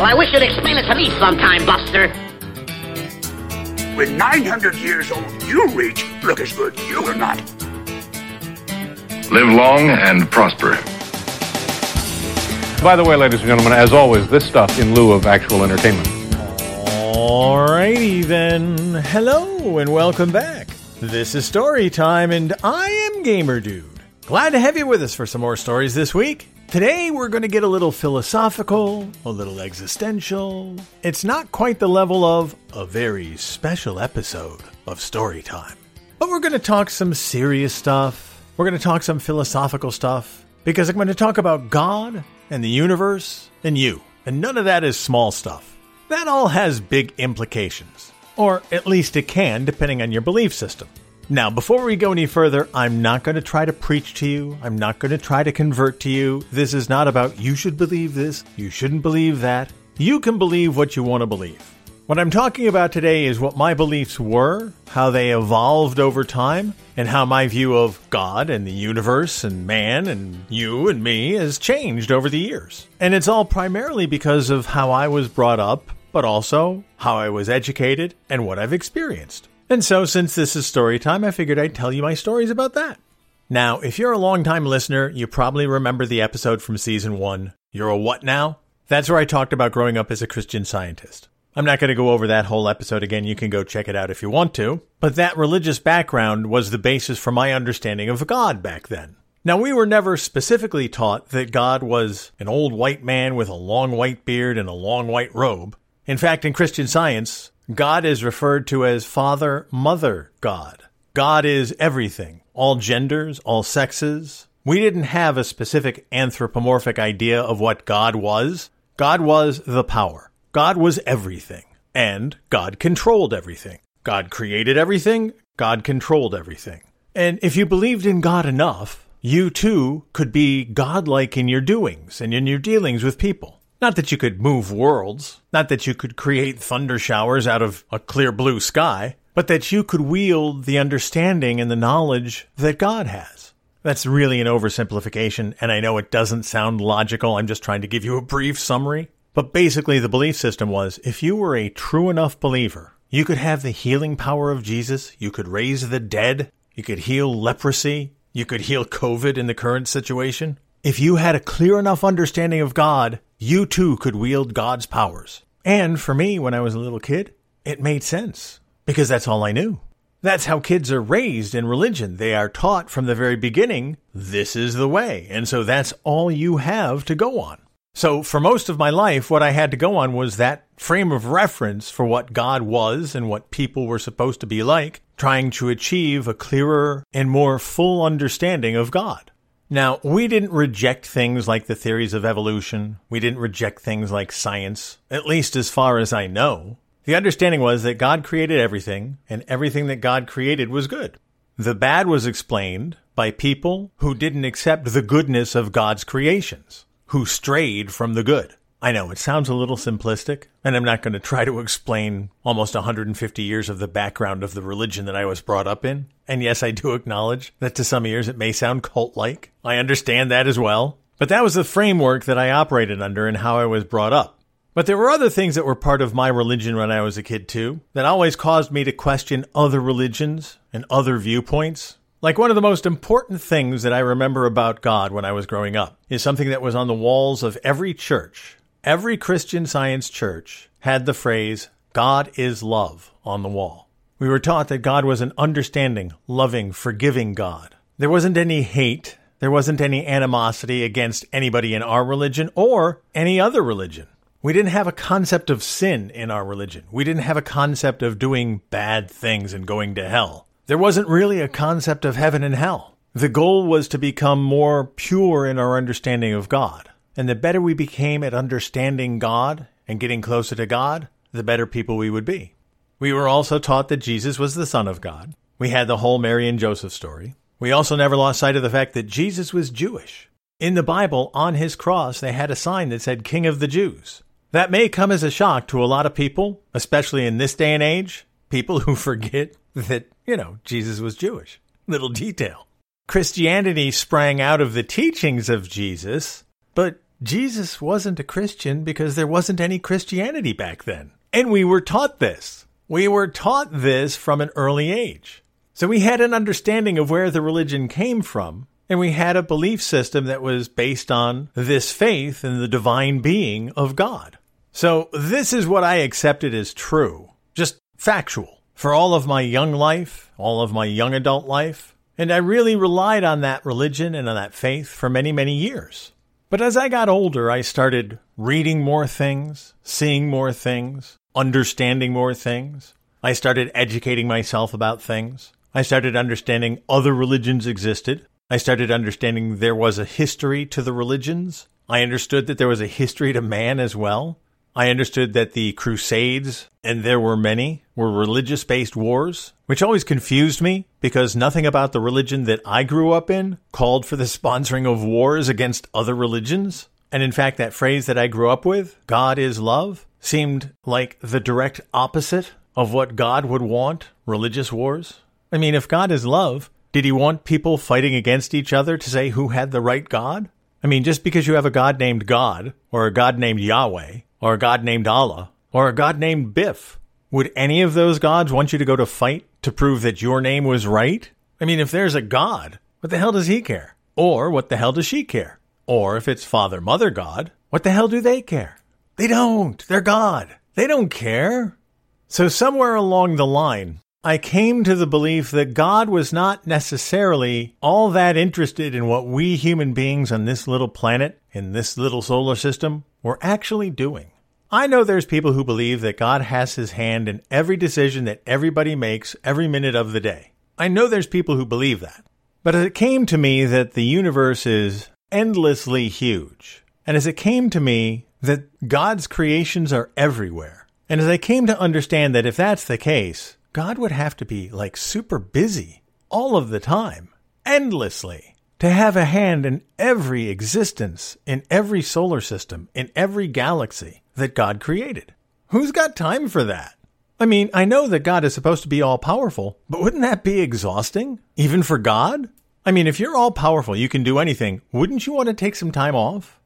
Well, I wish you'd explain it to me sometime, Buster. When 900 years old you reach, look as good you will not. Live long and prosper. By the way, ladies and gentlemen, as always, this stuff in lieu of actual entertainment. Alrighty then. Hello and welcome back. This is Story Time, and I am Gamer Dude. Glad to have you with us for some more stories this week. Today we're going to get a little philosophical, a little existential. It's not quite the level of a very special episode of Story Time. But we're going to talk some serious stuff. We're going to talk some philosophical stuff because I'm going to talk about God and the universe and you. And none of that is small stuff. That all has big implications. Or at least it can, depending on your belief system. Now, before we go any further, I'm not going to try to preach to you. I'm not going to try to convert to you. This is not about you should believe this, you shouldn't believe that. You can believe what you want to believe. What I'm talking about today is what my beliefs were, how they evolved over time, and how my view of God and the universe and man and you and me has changed over the years. And it's all primarily because of how I was brought up, but also how I was educated and what I've experienced. And so, since this is story time, I figured I'd tell you my stories about that. Now, if you're a long-time listener, you probably remember the episode from season one, You're a What Now? That's where I talked about growing up as a Christian scientist. I'm not going to go over that whole episode again. You can go check it out if you want to. But that religious background was the basis for my understanding of God back then. Now, we were never specifically taught that God was an old white man with a long white beard and a long white robe. In fact, in Christian science, God is referred to as Father, Mother God. God is everything, all genders, all sexes. We didn't have a specific anthropomorphic idea of what God was. God was the power. God was everything, and God controlled everything. God created everything, God controlled everything. And if you believed in God enough, you too could be godlike in your doings and in your dealings with people. Not that you could move worlds, not that you could create thunder showers out of a clear blue sky, but that you could wield the understanding and the knowledge that God has. That's really an oversimplification, and I know it doesn't sound logical. I'm just trying to give you a brief summary. But basically, the belief system was if you were a true enough believer, you could have the healing power of Jesus, you could raise the dead, you could heal leprosy, you could heal COVID in the current situation. If you had a clear enough understanding of God, you too could wield God's powers. And for me, when I was a little kid, it made sense because that's all I knew. That's how kids are raised in religion. They are taught from the very beginning, this is the way. And so that's all you have to go on. So, for most of my life, what I had to go on was that frame of reference for what God was and what people were supposed to be like, trying to achieve a clearer and more full understanding of God. Now, we didn't reject things like the theories of evolution. We didn't reject things like science, at least as far as I know. The understanding was that God created everything, and everything that God created was good. The bad was explained by people who didn't accept the goodness of God's creations who strayed from the good. I know it sounds a little simplistic, and I'm not going to try to explain almost 150 years of the background of the religion that I was brought up in. And yes, I do acknowledge that to some ears it may sound cult like. I understand that as well. But that was the framework that I operated under and how I was brought up. But there were other things that were part of my religion when I was a kid too, that always caused me to question other religions and other viewpoints. Like one of the most important things that I remember about God when I was growing up is something that was on the walls of every church. Every Christian science church had the phrase, God is love on the wall. We were taught that God was an understanding, loving, forgiving God. There wasn't any hate. There wasn't any animosity against anybody in our religion or any other religion. We didn't have a concept of sin in our religion. We didn't have a concept of doing bad things and going to hell. There wasn't really a concept of heaven and hell. The goal was to become more pure in our understanding of God. And the better we became at understanding God and getting closer to God, the better people we would be. We were also taught that Jesus was the Son of God. We had the whole Mary and Joseph story. We also never lost sight of the fact that Jesus was Jewish. In the Bible, on his cross, they had a sign that said King of the Jews. That may come as a shock to a lot of people, especially in this day and age, people who forget that, you know, Jesus was Jewish. Little detail. Christianity sprang out of the teachings of Jesus, but Jesus wasn't a Christian because there wasn't any Christianity back then. And we were taught this. We were taught this from an early age. So we had an understanding of where the religion came from, and we had a belief system that was based on this faith in the divine being of God. So this is what I accepted as true, just factual, for all of my young life, all of my young adult life. And I really relied on that religion and on that faith for many, many years. But as I got older, I started reading more things, seeing more things, understanding more things. I started educating myself about things. I started understanding other religions existed. I started understanding there was a history to the religions. I understood that there was a history to man as well. I understood that the Crusades, and there were many, were religious based wars, which always confused me because nothing about the religion that I grew up in called for the sponsoring of wars against other religions. And in fact, that phrase that I grew up with, God is love, seemed like the direct opposite of what God would want religious wars. I mean, if God is love, did he want people fighting against each other to say who had the right God? I mean, just because you have a God named God, or a God named Yahweh, or a God named Allah, or a God named Biff, would any of those gods want you to go to fight to prove that your name was right? I mean, if there's a God, what the hell does he care? Or what the hell does she care? Or if it's Father, Mother God, what the hell do they care? They don't. They're God. They don't care. So somewhere along the line, I came to the belief that God was not necessarily all that interested in what we human beings on this little planet, in this little solar system, were actually doing. I know there's people who believe that God has his hand in every decision that everybody makes every minute of the day. I know there's people who believe that. But as it came to me that the universe is endlessly huge. And as it came to me that God's creations are everywhere. And as I came to understand that if that's the case, God would have to be like super busy all of the time, endlessly, to have a hand in every existence, in every solar system, in every galaxy that God created. Who's got time for that? I mean, I know that God is supposed to be all powerful, but wouldn't that be exhausting? Even for God? I mean, if you're all powerful, you can do anything, wouldn't you want to take some time off?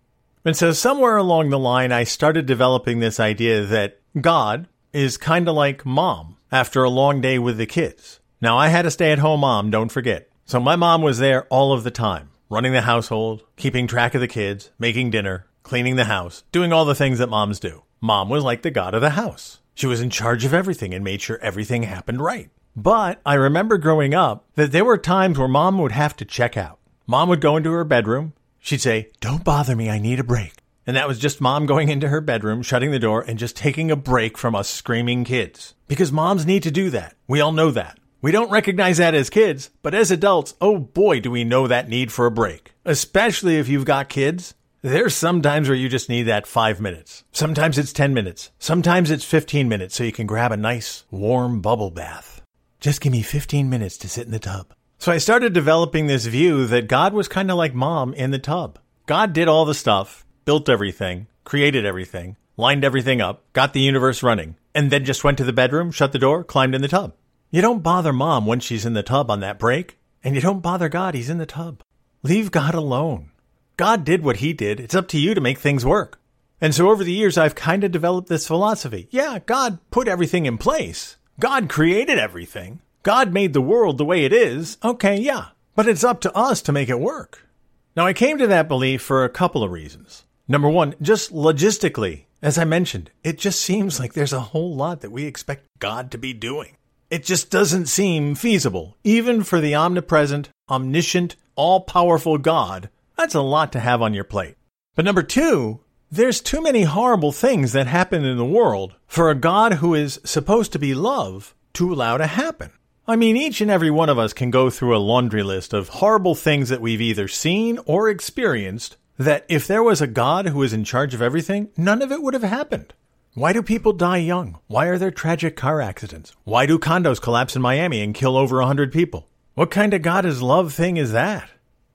And so, somewhere along the line, I started developing this idea that God is kind of like mom after a long day with the kids. Now, I had a stay at home mom, don't forget. So, my mom was there all of the time, running the household, keeping track of the kids, making dinner, cleaning the house, doing all the things that moms do. Mom was like the god of the house. She was in charge of everything and made sure everything happened right. But I remember growing up that there were times where mom would have to check out. Mom would go into her bedroom. She'd say, Don't bother me, I need a break. And that was just mom going into her bedroom, shutting the door, and just taking a break from us screaming kids. Because moms need to do that. We all know that. We don't recognize that as kids, but as adults, oh boy, do we know that need for a break. Especially if you've got kids there's some times where you just need that five minutes. Sometimes it's 10 minutes. Sometimes it's 15 minutes so you can grab a nice warm bubble bath. Just give me 15 minutes to sit in the tub. So I started developing this view that God was kind of like mom in the tub. God did all the stuff, built everything, created everything, lined everything up, got the universe running, and then just went to the bedroom, shut the door, climbed in the tub. You don't bother mom when she's in the tub on that break, and you don't bother God, he's in the tub. Leave God alone. God did what he did. It's up to you to make things work. And so over the years, I've kind of developed this philosophy. Yeah, God put everything in place. God created everything. God made the world the way it is. Okay, yeah. But it's up to us to make it work. Now, I came to that belief for a couple of reasons. Number one, just logistically, as I mentioned, it just seems like there's a whole lot that we expect God to be doing. It just doesn't seem feasible, even for the omnipresent, omniscient, all powerful God that's a lot to have on your plate. But number two, there's too many horrible things that happen in the world for a God who is supposed to be love to allow to happen. I mean, each and every one of us can go through a laundry list of horrible things that we've either seen or experienced that if there was a God who was in charge of everything, none of it would have happened. Why do people die young? Why are there tragic car accidents? Why do condos collapse in Miami and kill over a hundred people? What kind of God is love thing is that?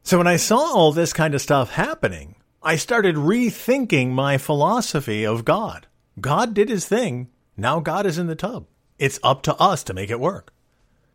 So when I saw all this kind of stuff happening, I started rethinking my philosophy of God. God did his thing. Now God is in the tub. It's up to us to make it work.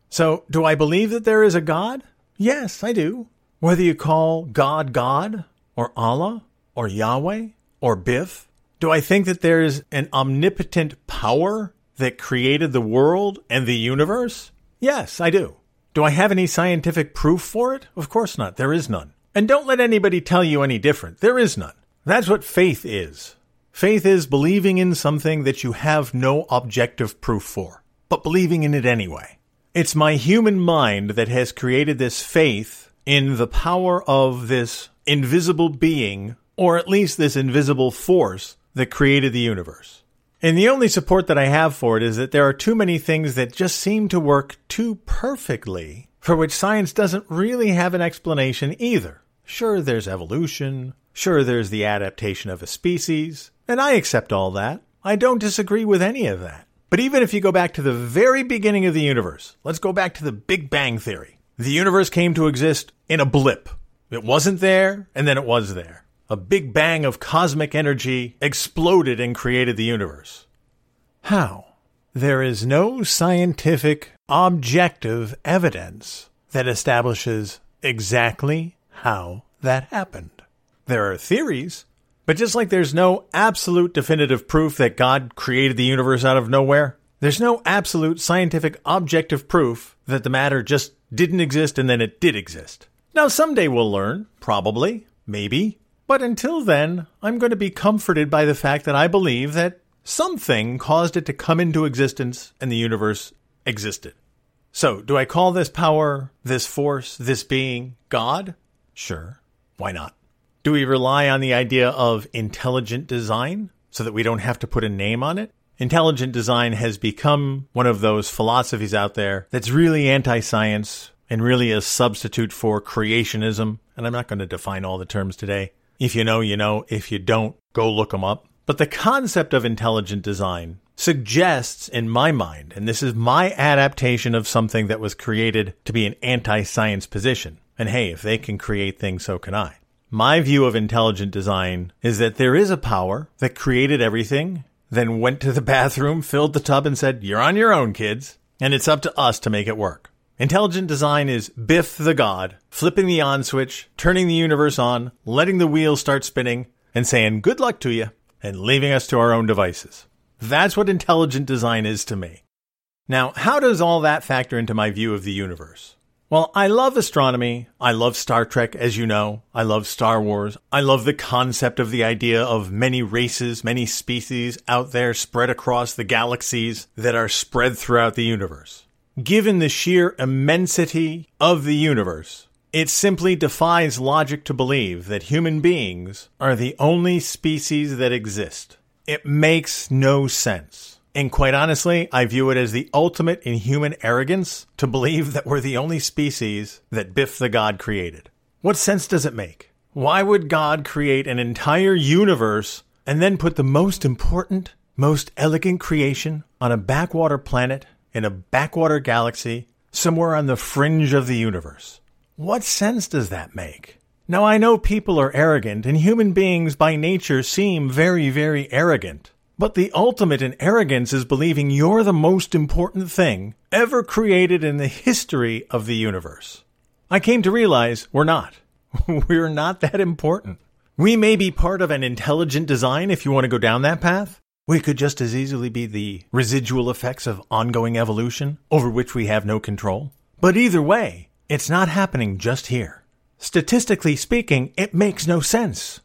So, do I believe that there is a God? Yes, I do. Whether you call God God or Allah or Yahweh or Biff? Do I think that there is an omnipotent power that created the world and the universe? Yes, I do. Do I have any scientific proof for it? Of course not. There is none. And don't let anybody tell you any different. There is none. That's what faith is. Faith is believing in something that you have no objective proof for, but believing in it anyway. It's my human mind that has created this faith in the power of this invisible being, or at least this invisible force that created the universe. And the only support that I have for it is that there are too many things that just seem to work too perfectly, for which science doesn't really have an explanation either. Sure, there's evolution. Sure, there's the adaptation of a species. And I accept all that. I don't disagree with any of that. But even if you go back to the very beginning of the universe, let's go back to the Big Bang Theory. The universe came to exist in a blip. It wasn't there, and then it was there a big bang of cosmic energy exploded and created the universe. How? There is no scientific, objective evidence that establishes exactly how that happened. There are theories, but just like there's no absolute definitive proof that God created the universe out of nowhere, there's no absolute scientific objective proof that the matter just didn't exist and then it did exist. Now, someday we'll learn, probably, maybe, but until then, I'm going to be comforted by the fact that I believe that something caused it to come into existence and the universe existed. So, do I call this power, this force, this being God? Sure. Why not? Do we rely on the idea of intelligent design so that we don't have to put a name on it? Intelligent design has become one of those philosophies out there that's really anti science and really a substitute for creationism. And I'm not going to define all the terms today. If you know, you know. If you don't, go look them up. But the concept of intelligent design suggests, in my mind, and this is my adaptation of something that was created to be an anti science position. And hey, if they can create things, so can I. My view of intelligent design is that there is a power that created everything, then went to the bathroom, filled the tub, and said, You're on your own, kids. And it's up to us to make it work. Intelligent design is Biff the God, flipping the on switch, turning the universe on, letting the wheels start spinning, and saying good luck to you, and leaving us to our own devices. That's what intelligent design is to me. Now, how does all that factor into my view of the universe? Well, I love astronomy. I love Star Trek, as you know. I love Star Wars. I love the concept of the idea of many races, many species out there spread across the galaxies that are spread throughout the universe. Given the sheer immensity of the universe, it simply defies logic to believe that human beings are the only species that exist. It makes no sense. And quite honestly, I view it as the ultimate in human arrogance to believe that we're the only species that Biff the God created. What sense does it make? Why would God create an entire universe and then put the most important, most elegant creation on a backwater planet in a backwater galaxy somewhere on the fringe of the universe. What sense does that make? Now, I know people are arrogant, and human beings by nature seem very, very arrogant. But the ultimate in arrogance is believing you're the most important thing ever created in the history of the universe. I came to realize we're not. we're not that important. We may be part of an intelligent design if you want to go down that path, we could just as easily be the residual effects of ongoing evolution over which we have no control. But either way, it's not happening just here. Statistically speaking, it makes no sense.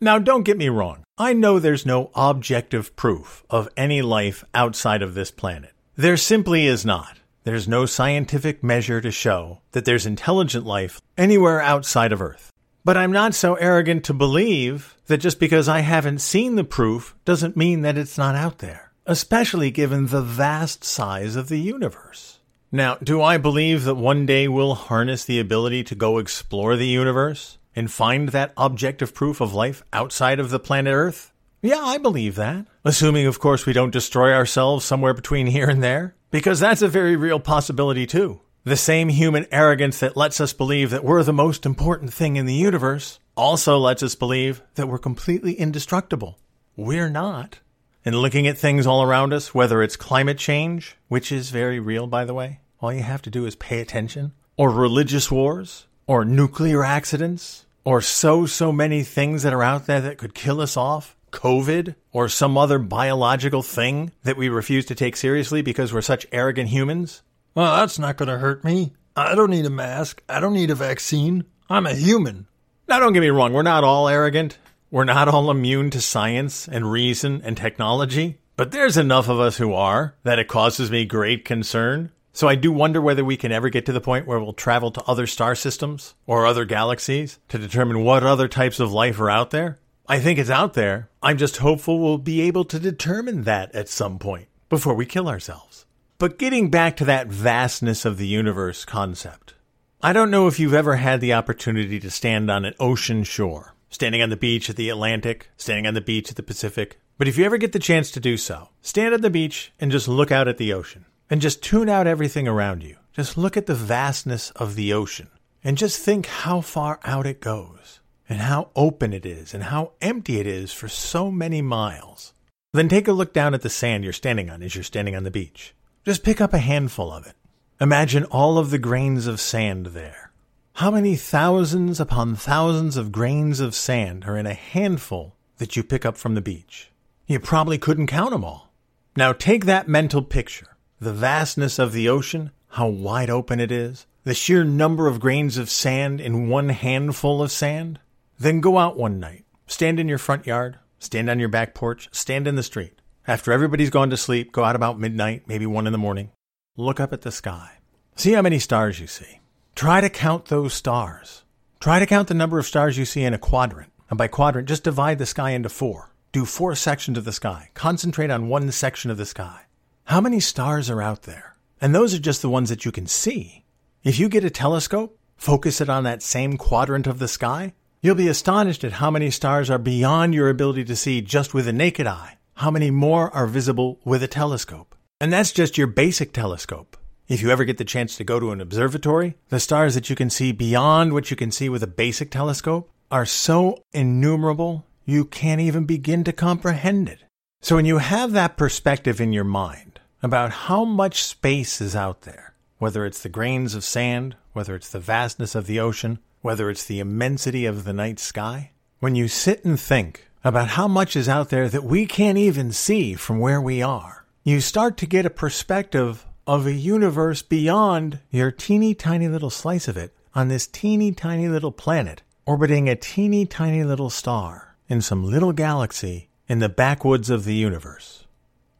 Now, don't get me wrong. I know there's no objective proof of any life outside of this planet. There simply is not. There's no scientific measure to show that there's intelligent life anywhere outside of Earth. But I'm not so arrogant to believe that just because I haven't seen the proof doesn't mean that it's not out there, especially given the vast size of the universe. Now, do I believe that one day we'll harness the ability to go explore the universe and find that objective proof of life outside of the planet Earth? Yeah, I believe that. Assuming, of course, we don't destroy ourselves somewhere between here and there, because that's a very real possibility too. The same human arrogance that lets us believe that we're the most important thing in the universe also lets us believe that we're completely indestructible. We're not. And looking at things all around us, whether it's climate change, which is very real, by the way, all you have to do is pay attention, or religious wars, or nuclear accidents, or so, so many things that are out there that could kill us off? COVID or some other biological thing that we refuse to take seriously because we're such arrogant humans? Well, that's not going to hurt me. I don't need a mask. I don't need a vaccine. I'm a human. Now, don't get me wrong, we're not all arrogant. We're not all immune to science and reason and technology. But there's enough of us who are that it causes me great concern. So I do wonder whether we can ever get to the point where we'll travel to other star systems or other galaxies to determine what other types of life are out there. I think it's out there. I'm just hopeful we'll be able to determine that at some point before we kill ourselves. But getting back to that vastness of the universe concept, I don't know if you've ever had the opportunity to stand on an ocean shore, standing on the beach at the Atlantic, standing on the beach at the Pacific. But if you ever get the chance to do so, stand on the beach and just look out at the ocean and just tune out everything around you. Just look at the vastness of the ocean and just think how far out it goes and how open it is and how empty it is for so many miles. Then take a look down at the sand you're standing on as you're standing on the beach. Just pick up a handful of it. Imagine all of the grains of sand there. How many thousands upon thousands of grains of sand are in a handful that you pick up from the beach? You probably couldn't count them all. Now take that mental picture the vastness of the ocean, how wide open it is, the sheer number of grains of sand in one handful of sand. Then go out one night, stand in your front yard, stand on your back porch, stand in the street. After everybody's gone to sleep, go out about midnight, maybe one in the morning. Look up at the sky. See how many stars you see. Try to count those stars. Try to count the number of stars you see in a quadrant. And by quadrant, just divide the sky into four. Do four sections of the sky. Concentrate on one section of the sky. How many stars are out there? And those are just the ones that you can see. If you get a telescope, focus it on that same quadrant of the sky, you'll be astonished at how many stars are beyond your ability to see just with the naked eye. How many more are visible with a telescope? And that's just your basic telescope. If you ever get the chance to go to an observatory, the stars that you can see beyond what you can see with a basic telescope are so innumerable you can't even begin to comprehend it. So when you have that perspective in your mind about how much space is out there, whether it's the grains of sand, whether it's the vastness of the ocean, whether it's the immensity of the night sky, when you sit and think about how much is out there that we can't even see from where we are, you start to get a perspective of a universe beyond your teeny tiny little slice of it on this teeny tiny little planet orbiting a teeny tiny little star in some little galaxy in the backwoods of the universe.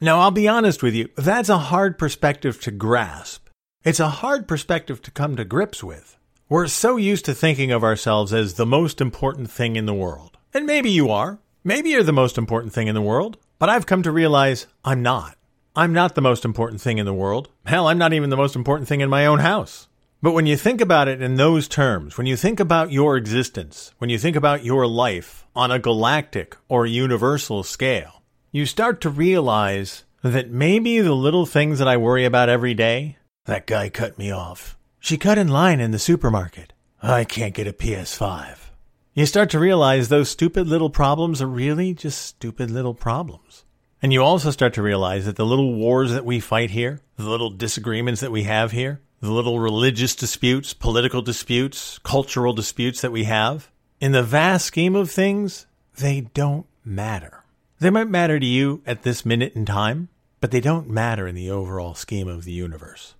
Now, I'll be honest with you, that's a hard perspective to grasp. It's a hard perspective to come to grips with. We're so used to thinking of ourselves as the most important thing in the world. And maybe you are. Maybe you're the most important thing in the world. But I've come to realize I'm not. I'm not the most important thing in the world. Hell, I'm not even the most important thing in my own house. But when you think about it in those terms, when you think about your existence, when you think about your life on a galactic or universal scale, you start to realize that maybe the little things that I worry about every day, that guy cut me off. She cut in line in the supermarket. I can't get a PS5. You start to realize those stupid little problems are really just stupid little problems. And you also start to realize that the little wars that we fight here, the little disagreements that we have here, the little religious disputes, political disputes, cultural disputes that we have, in the vast scheme of things, they don't matter. They might matter to you at this minute in time, but they don't matter in the overall scheme of the universe.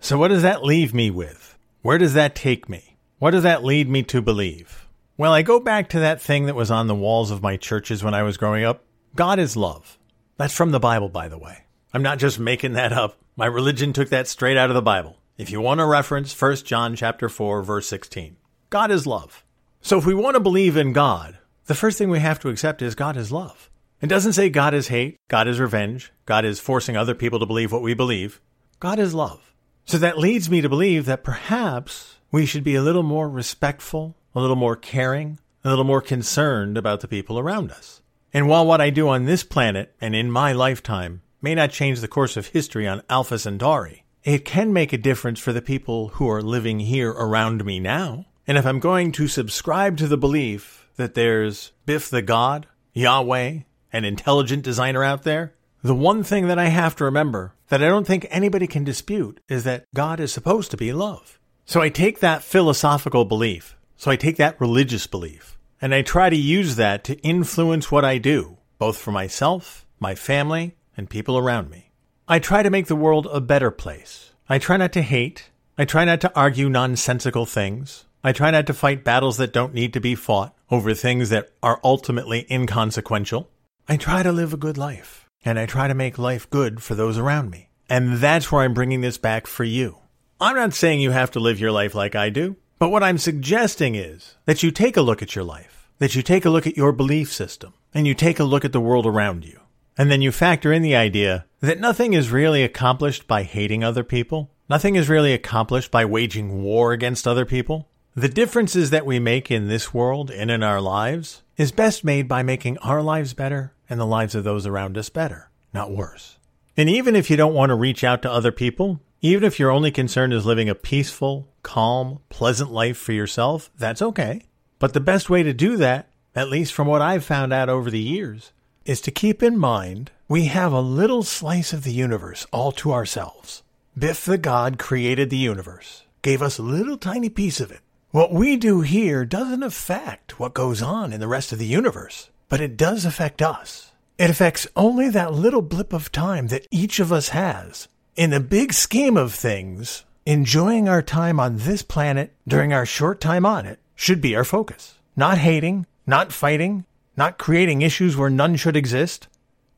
So what does that leave me with? Where does that take me? What does that lead me to believe? Well, I go back to that thing that was on the walls of my churches when I was growing up. God is love. That's from the Bible, by the way. I'm not just making that up. My religion took that straight out of the Bible. If you want to reference 1 John chapter 4 verse 16. God is love. So if we want to believe in God, the first thing we have to accept is God is love. It doesn't say God is hate, God is revenge, God is forcing other people to believe what we believe. God is love. So that leads me to believe that perhaps we should be a little more respectful, a little more caring, a little more concerned about the people around us. And while what I do on this planet and in my lifetime may not change the course of history on Alpha Centauri, it can make a difference for the people who are living here around me now. And if I'm going to subscribe to the belief that there's Biff the God, Yahweh, an intelligent designer out there, the one thing that I have to remember that I don't think anybody can dispute is that God is supposed to be love. So I take that philosophical belief So I take that religious belief and I try to use that to influence what I do, both for myself, my family, and people around me. I try to make the world a better place. I try not to hate. I try not to argue nonsensical things. I try not to fight battles that don't need to be fought over things that are ultimately inconsequential. I try to live a good life, and I try to make life good for those around me. And that's where I'm bringing this back for you. I'm not saying you have to live your life like I do, but what I'm suggesting is that you take a look at your life, that you take a look at your belief system, and you take a look at the world around you. And then you factor in the idea that nothing is really accomplished by hating other people. Nothing is really accomplished by waging war against other people. The differences that we make in this world and in our lives is best made by making our lives better and the lives of those around us better, not worse. And even if you don't want to reach out to other people, even if your only concern is living a peaceful, calm, pleasant life for yourself, that's okay. But the best way to do that, at least from what I've found out over the years, is to keep in mind we have a little slice of the universe all to ourselves. Biff the God created the universe, gave us a little tiny piece of it. What we do here doesn't affect what goes on in the rest of the universe, but it does affect us. It affects only that little blip of time that each of us has. In the big scheme of things, enjoying our time on this planet during our short time on it should be our focus. Not hating, not fighting, not creating issues where none should exist,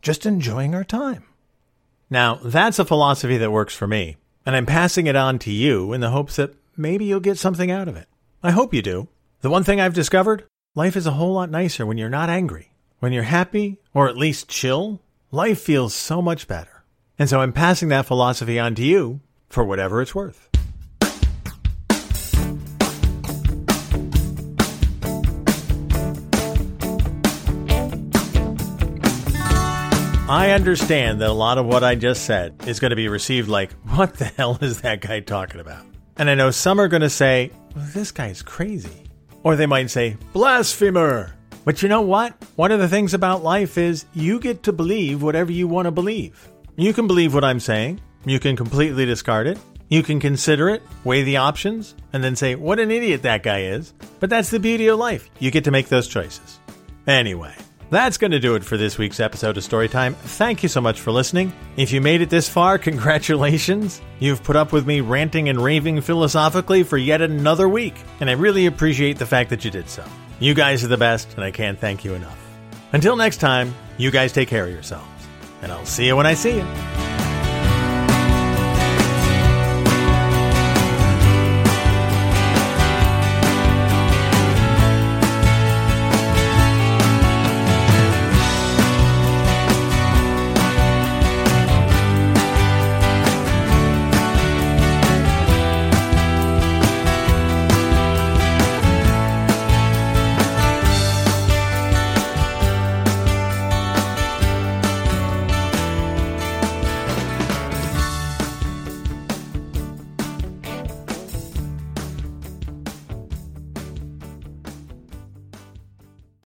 just enjoying our time. Now, that's a philosophy that works for me, and I'm passing it on to you in the hopes that maybe you'll get something out of it. I hope you do. The one thing I've discovered life is a whole lot nicer when you're not angry. When you're happy, or at least chill, life feels so much better. And so I'm passing that philosophy on to you for whatever it's worth. I understand that a lot of what I just said is going to be received like, what the hell is that guy talking about? And I know some are going to say, well, this guy's crazy. Or they might say, blasphemer. But you know what? One of the things about life is you get to believe whatever you want to believe. You can believe what I'm saying, you can completely discard it, you can consider it, weigh the options, and then say, what an idiot that guy is. But that's the beauty of life. You get to make those choices. Anyway. That's going to do it for this week's episode of Storytime. Thank you so much for listening. If you made it this far, congratulations. You've put up with me ranting and raving philosophically for yet another week, and I really appreciate the fact that you did so. You guys are the best, and I can't thank you enough. Until next time, you guys take care of yourselves, and I'll see you when I see you.